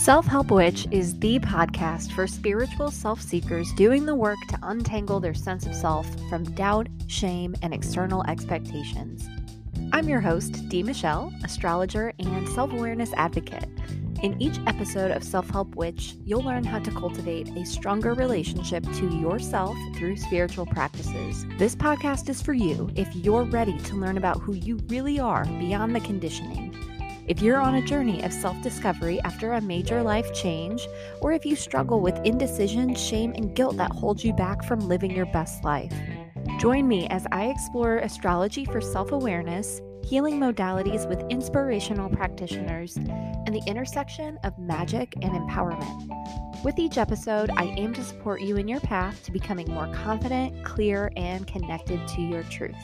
Self Help Witch is the podcast for spiritual self seekers doing the work to untangle their sense of self from doubt, shame, and external expectations. I'm your host, Dee Michelle, astrologer and self awareness advocate. In each episode of Self Help Witch, you'll learn how to cultivate a stronger relationship to yourself through spiritual practices. This podcast is for you if you're ready to learn about who you really are beyond the conditioning if you're on a journey of self discovery after a major life change, or if you struggle with indecision, shame, and guilt that holds you back from living your best life, join me as I explore astrology for self awareness, healing modalities with inspirational practitioners, and the intersection of magic and empowerment. With each episode, I aim to support you in your path to becoming more confident, clear, and connected to your truth.